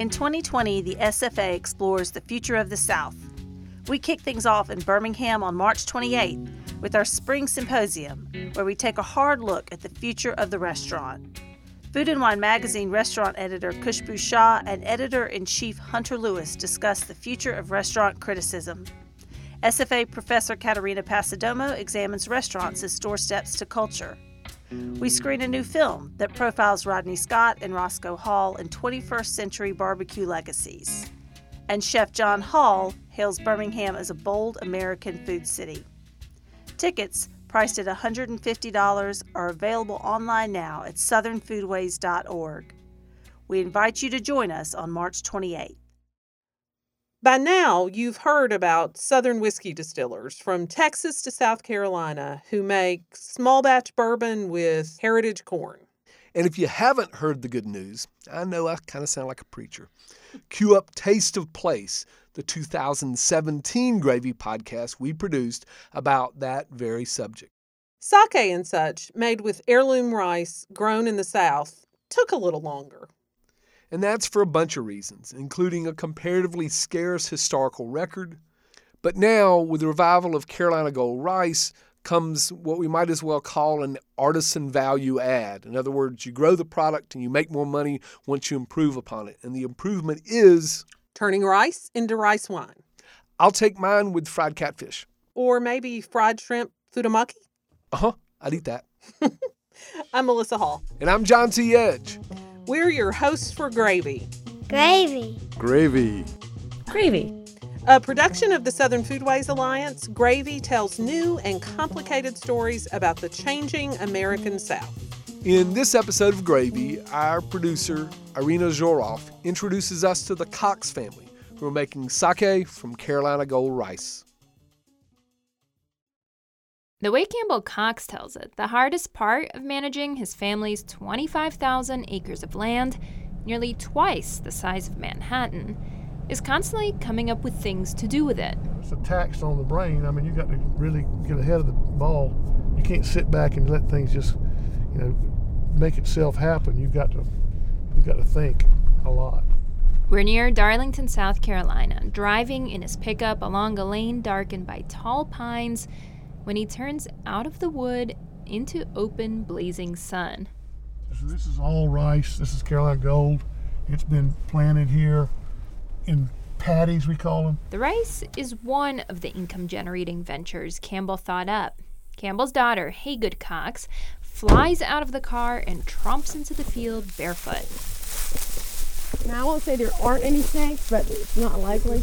In 2020, the SFA explores the future of the South. We kick things off in Birmingham on March 28th with our Spring Symposium, where we take a hard look at the future of the restaurant. Food and Wine magazine restaurant editor Khushbu Shah and editor in chief Hunter Lewis discuss the future of restaurant criticism. SFA professor Catarina Passidomo examines restaurants as doorsteps to culture. We screen a new film that profiles Rodney Scott and Roscoe Hall in 21st century barbecue legacies. And Chef John Hall hails Birmingham as a bold American food city. Tickets, priced at $150, are available online now at southernfoodways.org. We invite you to join us on March 28th. By now, you've heard about Southern whiskey distillers from Texas to South Carolina who make small batch bourbon with heritage corn. And if you haven't heard the good news, I know I kind of sound like a preacher. Cue up Taste of Place, the 2017 Gravy podcast we produced about that very subject. Sake and such, made with heirloom rice grown in the South, took a little longer. And that's for a bunch of reasons, including a comparatively scarce historical record. But now, with the revival of Carolina Gold rice, comes what we might as well call an artisan value add. In other words, you grow the product and you make more money once you improve upon it. And the improvement is turning rice into rice wine. I'll take mine with fried catfish. Or maybe fried shrimp futomaki. Uh huh. I'd eat that. I'm Melissa Hall. And I'm John T. Edge. We're your hosts for Gravy. Gravy. Gravy. Gravy. A production of the Southern Foodways Alliance, Gravy tells new and complicated stories about the changing American South. In this episode of Gravy, our producer, Irina Zhorov, introduces us to the Coxe family, who are making sake from Carolina Gold rice. The way Campbell Coxe tells it, the hardest part of managing his family's 25,000 acres of land, nearly twice the size of Manhattan, is constantly coming up with things to do with it. It's a tax on the brain. I mean, you got to really get ahead of the ball. You can't sit back and let things just, you know, make itself happen. You've got to, you've got to think a lot. We're near Darlington, South Carolina, driving in his pickup along a lane darkened by tall pines when he turns out of the wood into open, blazing sun. So this is all rice. This is Carolina Gold. It's been planted here in paddies, we call them. The rice is one of the income generating ventures Campbell thought up. Campbell's daughter, Hagood Coxe, flies out of the car and tromps into the field barefoot. Now, I won't say there aren't any snakes, but it's not likely.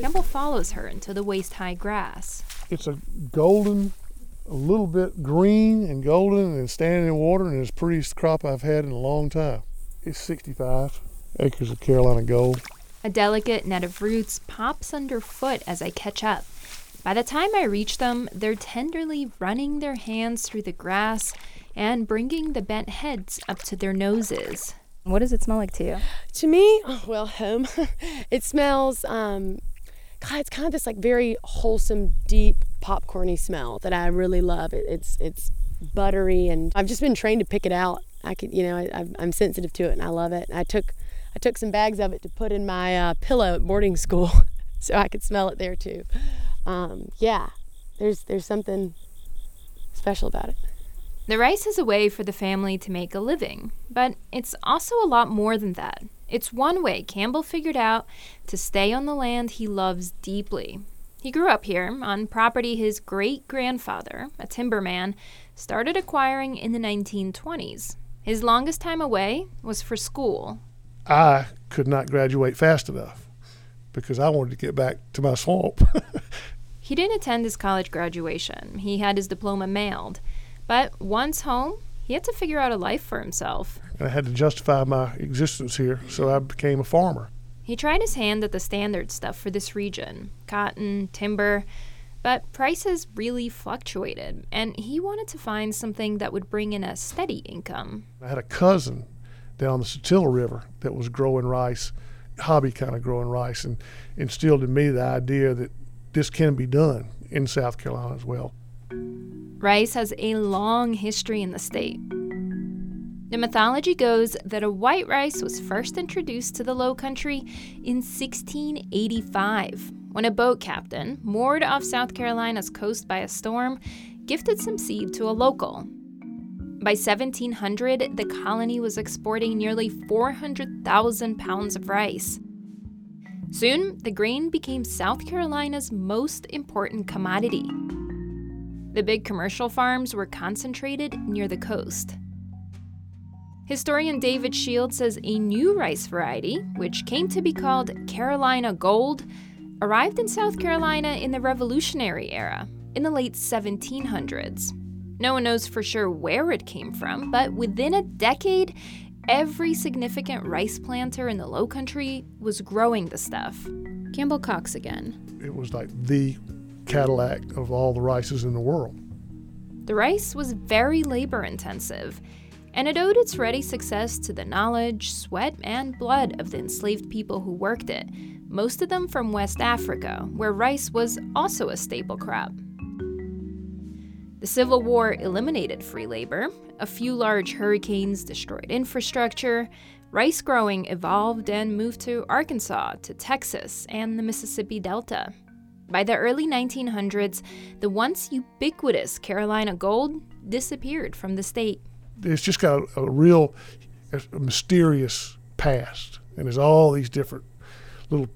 Campbell follows her into the waist high grass. It's a golden, a little bit green and golden and standing in water, and it's the prettiest crop I've had in a long time. It's 65 acres of Carolina gold. A delicate net of roots pops underfoot as I catch up. By the time I reach them, they're tenderly running their hands through the grass and bringing the bent heads up to their noses. What does it smell like to you? To me, oh, well, home. it smells um, God, it's kind of this like very wholesome, deep popcorny smell that I really love. It, it's it's buttery, and I've just been trained to pick it out. I could, you know, I, am sensitive to it, and I love it. I took I took some bags of it to put in my uh, pillow at boarding school, so I could smell it there too. Um, yeah, there's there's something special about it. The rice is a way for the family to make a living, but it's also a lot more than that. It's one way Campbell figured out to stay on the land he loves deeply. He grew up here on property his great grandfather, a timberman, started acquiring in the 1920s. His longest time away was for school. I could not graduate fast enough because I wanted to get back to my swamp. he didn't attend his college graduation. He had his diploma mailed. But once home, he had to figure out a life for himself. And I had to justify my existence here, so I became a farmer. He tried his hand at the standard stuff for this region cotton, timber, but prices really fluctuated, and he wanted to find something that would bring in a steady income. I had a cousin down the Satilla River that was growing rice, hobby kind of growing rice, and instilled in me the idea that this can be done in South Carolina as well. Rice has a long history in the state. The mythology goes that a white rice was first introduced to the Low Country in 1685 when a boat captain, moored off South Carolina's coast by a storm, gifted some seed to a local. By 1700, the colony was exporting nearly 400,000 pounds of rice. Soon, the grain became South Carolina's most important commodity. The big commercial farms were concentrated near the coast. Historian David Shields says a new rice variety, which came to be called Carolina Gold, arrived in South Carolina in the Revolutionary era, in the late 1700s. No one knows for sure where it came from, but within a decade, every significant rice planter in the Low Country was growing the stuff. Campbell Coxe again. It was like the Cadillac of all the rices in the world. The rice was very labor intensive and it owed its ready success to the knowledge, sweat, and blood of the enslaved people who worked it, most of them from West Africa, where rice was also a staple crop. The Civil War eliminated free labor, a few large hurricanes destroyed infrastructure, rice growing evolved and moved to Arkansas, to Texas, and the Mississippi Delta. By the early 1900s, the once ubiquitous Carolina gold disappeared from the state it's just got a, a real a mysterious past, and there's all these different little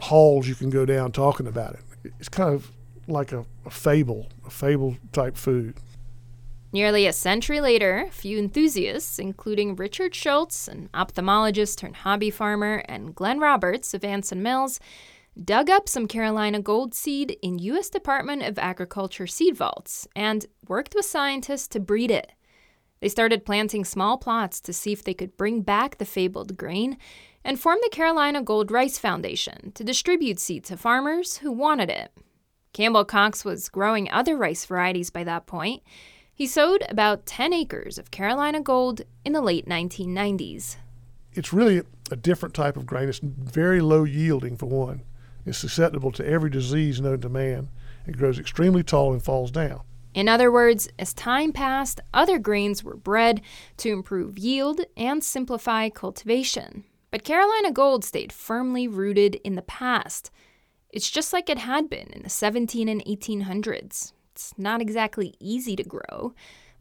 halls you can go down talking about it. It's kind of like a, a fable, a fable type food. Nearly a century later, a few enthusiasts, including Richard Schulze, an ophthalmologist turned hobby farmer, and Glenn Roberts of Anson Mills, dug up some Carolina gold seed in U.S. Department of Agriculture seed vaults and worked with scientists to breed it. They started planting small plots to see if they could bring back the fabled grain and formed the Carolina Gold Rice Foundation to distribute seed to farmers who wanted it. Campbell Coxe was growing other rice varieties by that point. He sowed about 10 acres of Carolina Gold in the late 1990s. It's really a different type of grain. It's very low yielding, for one. It's susceptible to every disease known to man. It grows extremely tall and falls down. In other words, as time passed, other grains were bred to improve yield and simplify cultivation. But Carolina Gold stayed firmly rooted in the past. It's just like it had been in the 17 and 1800s. It's not exactly easy to grow,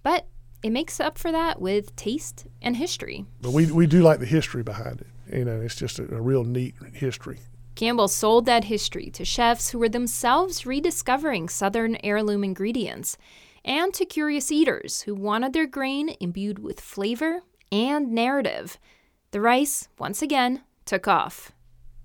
but it makes up for that with taste and history. But we, we do like the history behind it. You know, it's just a, a real neat history. Campbell sold that history to chefs who were themselves rediscovering Southern heirloom ingredients, and to curious eaters who wanted their grain imbued with flavor and narrative. The rice, once again, took off.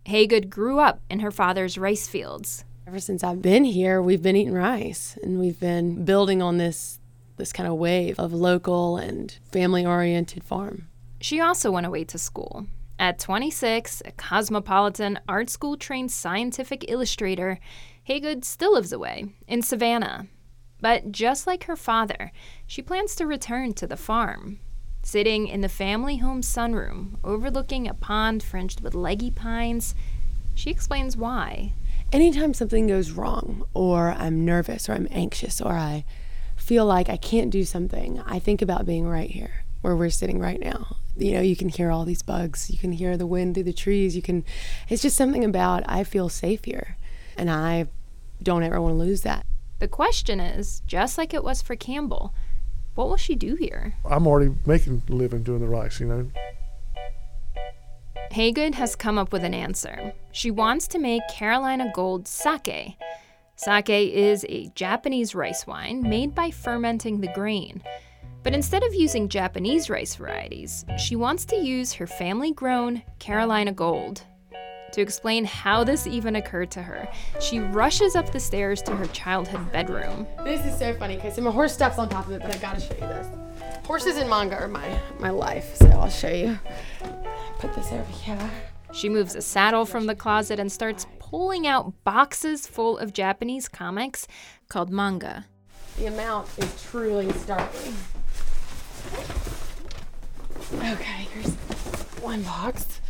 Hagood grew up in her father's rice fields. Ever since I've been here, we've been eating rice, and we've been building on this this kind of wave of local and family-oriented farm. She also went away to school at 26, a cosmopolitan art school trained scientific illustrator, Hagood still lives away in Savannah. But just like her father, she plans to return to the farm. Sitting in the family home sunroom, overlooking a pond fringed with leggy pines, she explains why. Anytime something goes wrong, or I'm nervous, or I'm anxious, or I feel like I can't do something, I think about being right here where we're sitting right now. You know, you can hear all these bugs, you can hear the wind through the trees, you can, it's just something about I feel safe here. And I don't ever want to lose that. The question is just like it was for Campbell, what will she do here? I'm already making a living doing the rice, you know. Hagood has come up with an answer. She wants to make Carolina Gold sake. Sake is a Japanese rice wine made by fermenting the grain. But instead of using Japanese rice varieties, she wants to use her family grown Carolina Gold. To explain how this even occurred to her, she rushes up the stairs to her childhood bedroom. This is so funny because my horse steps on top of it, but I gotta show you this. Horses and manga are my, my life, so I'll show you. Put this over here. She moves a saddle from the closet and starts pulling out boxes full of Japanese comics called manga. The amount is truly startling. Okay, here's one box.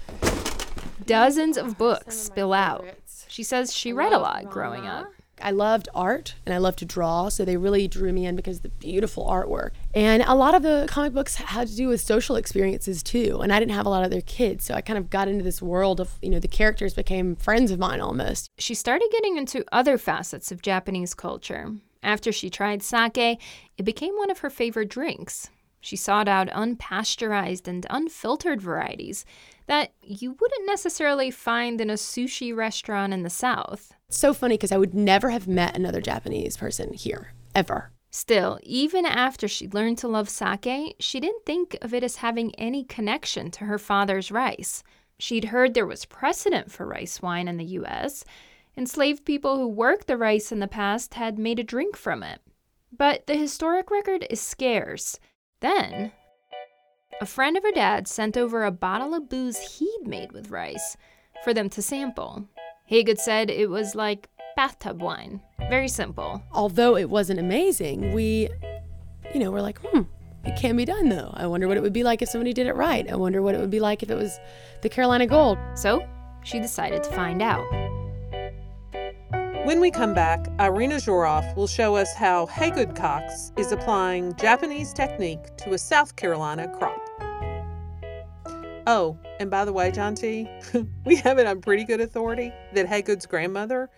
Dozens of books spill out. She says she read a lot growing up. I loved art and I loved to draw, so they really drew me in because of the beautiful artwork. And a lot of the comic books had to do with social experiences too. And I didn't have a lot of their kids, so I kind of got into this world of, you know, the characters became friends of mine almost. She started getting into other facets of Japanese culture. After she tried sake, it became one of her favorite drinks. She sought out unpasteurized and unfiltered varieties that you wouldn't necessarily find in a sushi restaurant in the South. It's so funny because I would never have met another Japanese person here, ever. Still, even after she learned to love sake, she didn't think of it as having any connection to her father's rice. She'd heard there was precedent for rice wine in the US. Enslaved people who worked the rice in the past had made a drink from it. But the historic record is scarce. Then, a friend of her dad sent over a bottle of booze he'd made with rice for them to sample. Hagood said it was like bathtub wine. Very simple. Although it wasn't amazing, we, you know, we're like, hmm, it can be done though. I wonder what it would be like if somebody did it right. I wonder what it would be like if it was the Carolina Gold. So she decided to find out. When we come back, Irina Zhorov will show us how Hagood Coxe is applying Japanese technique to a South Carolina crop. Oh, and by the way, John T., we have it on pretty good authority that Hagood's grandmother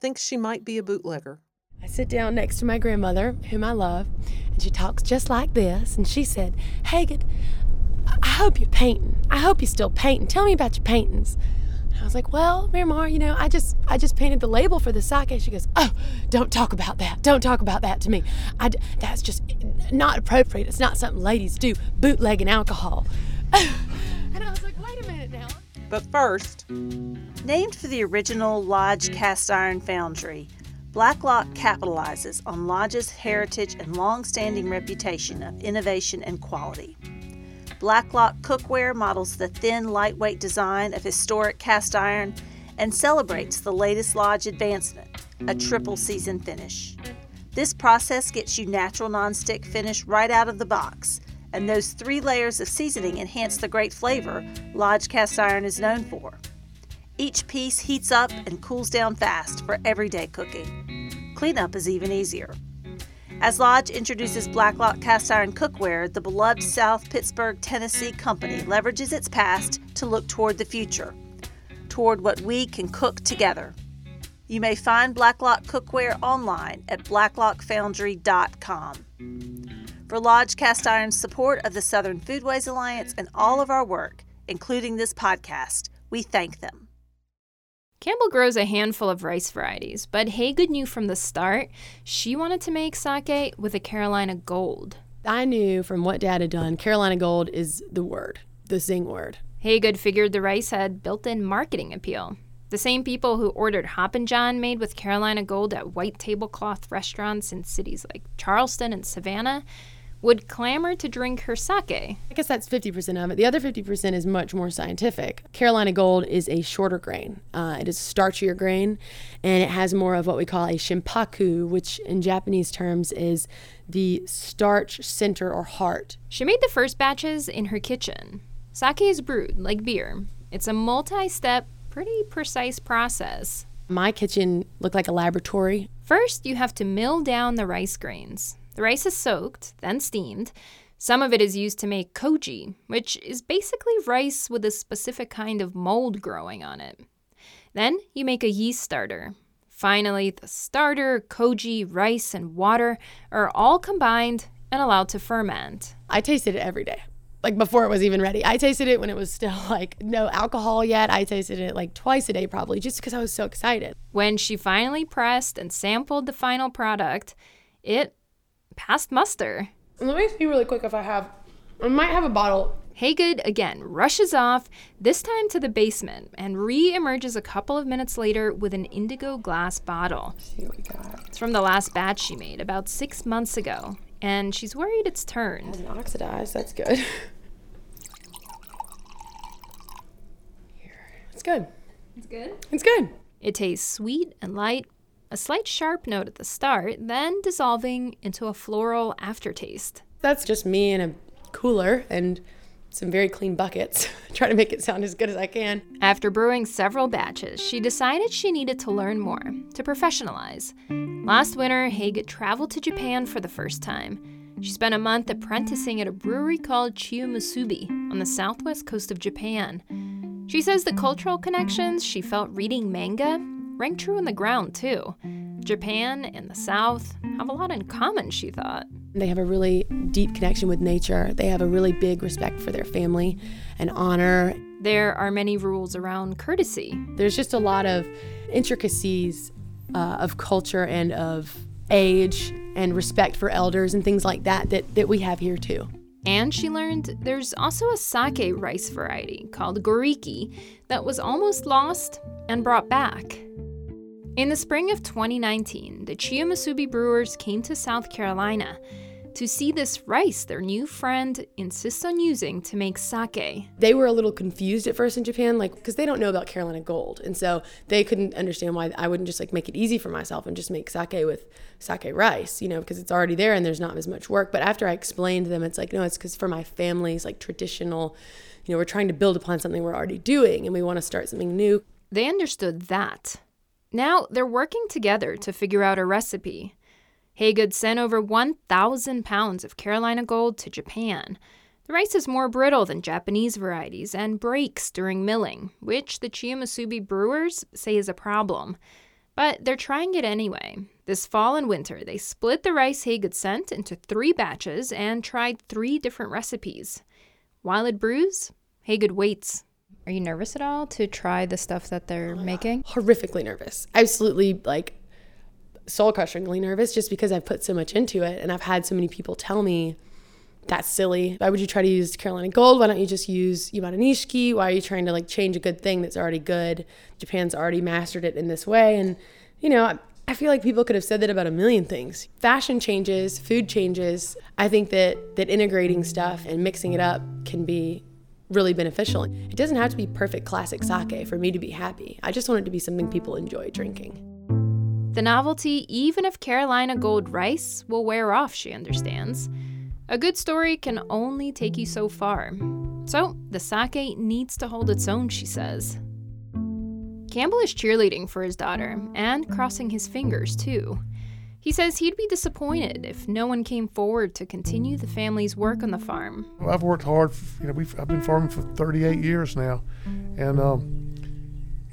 thinks she might be a bootlegger. I sit down next to my grandmother, whom I love, and she talks just like this. And she said, Hagood, I hope you're painting. I hope you're still painting. Tell me about your paintings. I was like, well, Miramar, you know, I just I just painted the label for the sake. She goes, oh, don't talk about that. Don't talk about that to me. I, that's just not appropriate. It's not something ladies do, bootlegging alcohol. and I was like, wait a minute now. But first, Named for the original Lodge cast iron foundry, Blacklock capitalizes on Lodge's heritage and long-standing reputation of innovation and quality. Blacklock cookware models the thin, lightweight design of historic cast iron and celebrates the latest Lodge advancement, a triple season finish. This process gets you natural nonstick finish right out of the box, and those three layers of seasoning enhance the great flavor Lodge cast iron is known for. Each piece heats up and cools down fast for everyday cooking. Cleanup is even easier. As Lodge introduces Blacklock cast iron cookware, the beloved South Pittsburg, Tennessee company leverages its past to look toward the future, toward what we can cook together. You may find Blacklock cookware online at blacklockfoundry.com. For Lodge Cast Iron's support of the Southern Foodways Alliance and all of our work, including this podcast, we thank them. Campbell grows a handful of rice varieties, but Hagood knew from the start she wanted to make sake with a Carolina Gold. I knew from what Dad had done, Carolina Gold is the word, the zing word. Hagood figured the rice had built in marketing appeal. The same people who ordered Hoppin' John made with Carolina Gold at white tablecloth restaurants in cities like Charleston and Savannah would clamor to drink her sake. I guess that's 50% of it. The other 50% is much more scientific. Carolina Gold is a shorter grain. Uh, it is a starchier grain, and it has more of what we call a shinpaku, which in Japanese terms is the starch center or heart. She made the first batches in her kitchen. Sake is brewed like beer. It's a multi step, pretty precise process. My kitchen looked like a laboratory. First, you have to mill down the rice grains. The rice is soaked, then steamed. Some of it is used to make koji, which is basically rice with a specific kind of mold growing on it. Then you make a yeast starter. Finally, the starter, koji, rice, and water are all combined and allowed to ferment. I tasted it every day. Like before it was even ready. I tasted it when it was still like no alcohol yet. I tasted it like twice a day probably just because I was so excited. When she finally pressed and sampled the final product, it passed muster. Let me see really quick if I have. I might have a bottle. Hagood again rushes off, this time to the basement, and re emerges a couple of minutes later with an indigo glass bottle. Let's see what we got. It's from the last batch she made about six months ago, and she's worried it's turned. Hasn't oxidized. That's good. Here. It's good. It's good? It's good. It tastes sweet and light, a slight sharp note at the start, then dissolving into a floral aftertaste. That's just me in a cooler, and some very clean buckets. trying to make it sound as good as I can. After brewing several batches, she decided she needed to learn more, to professionalize. Last winter, Hagood traveled to Japan for the first time. She spent a month apprenticing at a brewery called Chiyomusubi on the southwest coast of Japan. She says the cultural connections she felt reading manga rang true in the ground, too. Japan and the South have a lot in common, she thought. They have a really deep connection with nature. They have a really big respect for their family and honor. There are many rules around courtesy. There's just a lot of intricacies uh, of culture and of age and respect for elders and things like that that, that we have here too. And she learned there's also a sake rice variety called goriki that was almost lost and brought back. In the spring of 2019, the Chiyomusubi brewers came to South Carolina to see this rice their new friend insists on using to make sake. They were a little confused at first in Japan, like because they don't know about Carolina Gold, and so they couldn't understand why I wouldn't just like make it easy for myself and just make sake with sake rice, you know, because it's already there and there's not as much work. But after I explained to them, it's like no, it's because for my family's like traditional, you know, we're trying to build upon something we're already doing, and we want to start something new. They understood that. Now they're working together to figure out a recipe. Hagood sent over 1,000 pounds of Carolina Gold to Japan. The rice is more brittle than Japanese varieties and breaks during milling, which the Chiyomusubi brewers say is a problem. But they're trying it anyway. This fall and winter, they split the rice Hagood sent into three batches and tried three different recipes. While it brews, Hagood waits are you nervous at all to try the stuff that they're oh making? Horrifically nervous. Absolutely like soul crushingly nervous just because I've put so much into it and I've had so many people tell me that's silly. Why would you try to use Carolina Gold? Why don't you just use Yamadanishiki? Why are you trying to like change a good thing that's already good? Japan's already mastered it in this way. And, you know, I feel like people could have said that about a million things. Fashion changes, food changes. I think that that integrating stuff and mixing it up can be really beneficial. It doesn't have to be perfect classic sake for me to be happy. I just want it to be something people enjoy drinking. The novelty, even of Carolina Gold rice, will wear off, she understands. A good story can only take you so far. So, the sake needs to hold its own, she says. Campbell is cheerleading for his daughter and crossing his fingers, too. He says he'd be disappointed if no one came forward to continue the family's work on the farm. Well, I've worked hard. You know, we've, I've been farming for 38 years now, and um,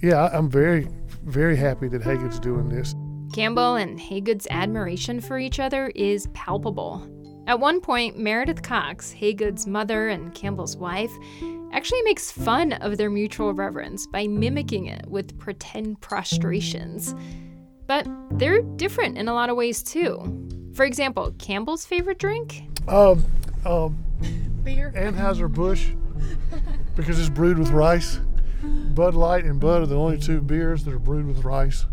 yeah, I'm very, very happy that Hagood's doing this. Campbell and Hagood's admiration for each other is palpable. At one point, Meredith Coxe, Hagood's mother and Campbell's wife, actually makes fun of their mutual reverence by mimicking it with pretend prostrations. But they're different in a lot of ways too. For example, Campbell's favorite drink? Um, um, beer. Anheuser-Busch, because it's brewed with rice. Bud Light and Bud are the only two beers that are brewed with rice.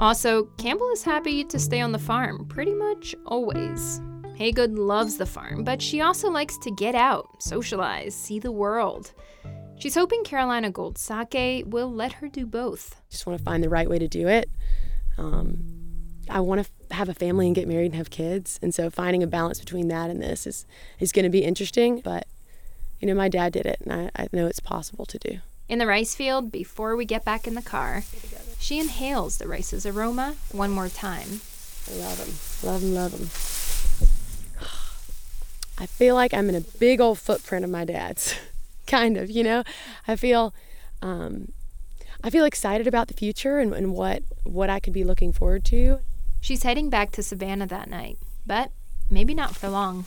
Also, Campbell is happy to stay on the farm pretty much always. Hagood loves the farm, but she also likes to get out, socialize, see the world. She's hoping Carolina Gold Sake will let her do both. Just want to find the right way to do it. Um, I want to f- have a family and get married and have kids, and so finding a balance between that and this is is going to be interesting. But you know, my dad did it, and I, I know it's possible to do. In the rice field, before we get back in the car, she inhales the rice's aroma one more time. I love them, love them, love them. I feel like I'm in a big old footprint of my dad's, kind of. You know, I feel um, I feel excited about the future and, and what what I could be looking forward to. She's heading back to Savannah that night, but maybe not for long.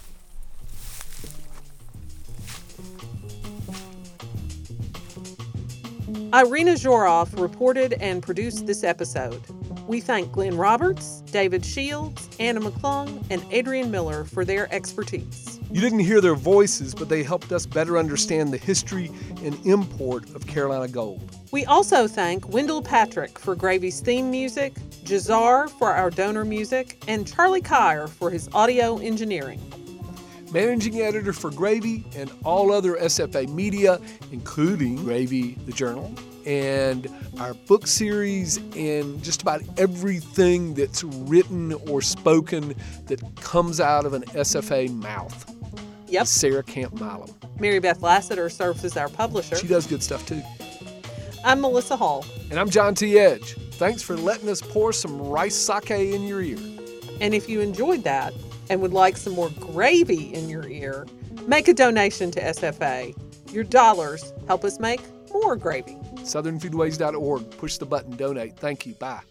Irina Zhorov reported and produced this episode. We thank Glenn Roberts, David Shields, Anna McClung, and Adrian Miller for their expertise. You didn't hear their voices, but they helped us better understand the history and import of Carolina Gold. We also thank Wendell Patrick for Gravy's theme music, Jazar for our donor music, and Charlie Kyer for his audio engineering. Managing editor for Gravy and all other SFA media, including Gravy the Journal, and our book series, and just about everything that's written or spoken that comes out of an SFA mouth. Yep. Sarah Camp Milam. Mary Beth Lassiter serves as our publisher. She does good stuff too. I'm Melissa Hall. And I'm John T. Edge. Thanks for letting us pour some rice sake in your ear. And if you enjoyed that and would like some more gravy in your ear, make a donation to SFA. Your dollars help us make more gravy. SouthernFoodways.org. Push the button, donate. Thank you. Bye.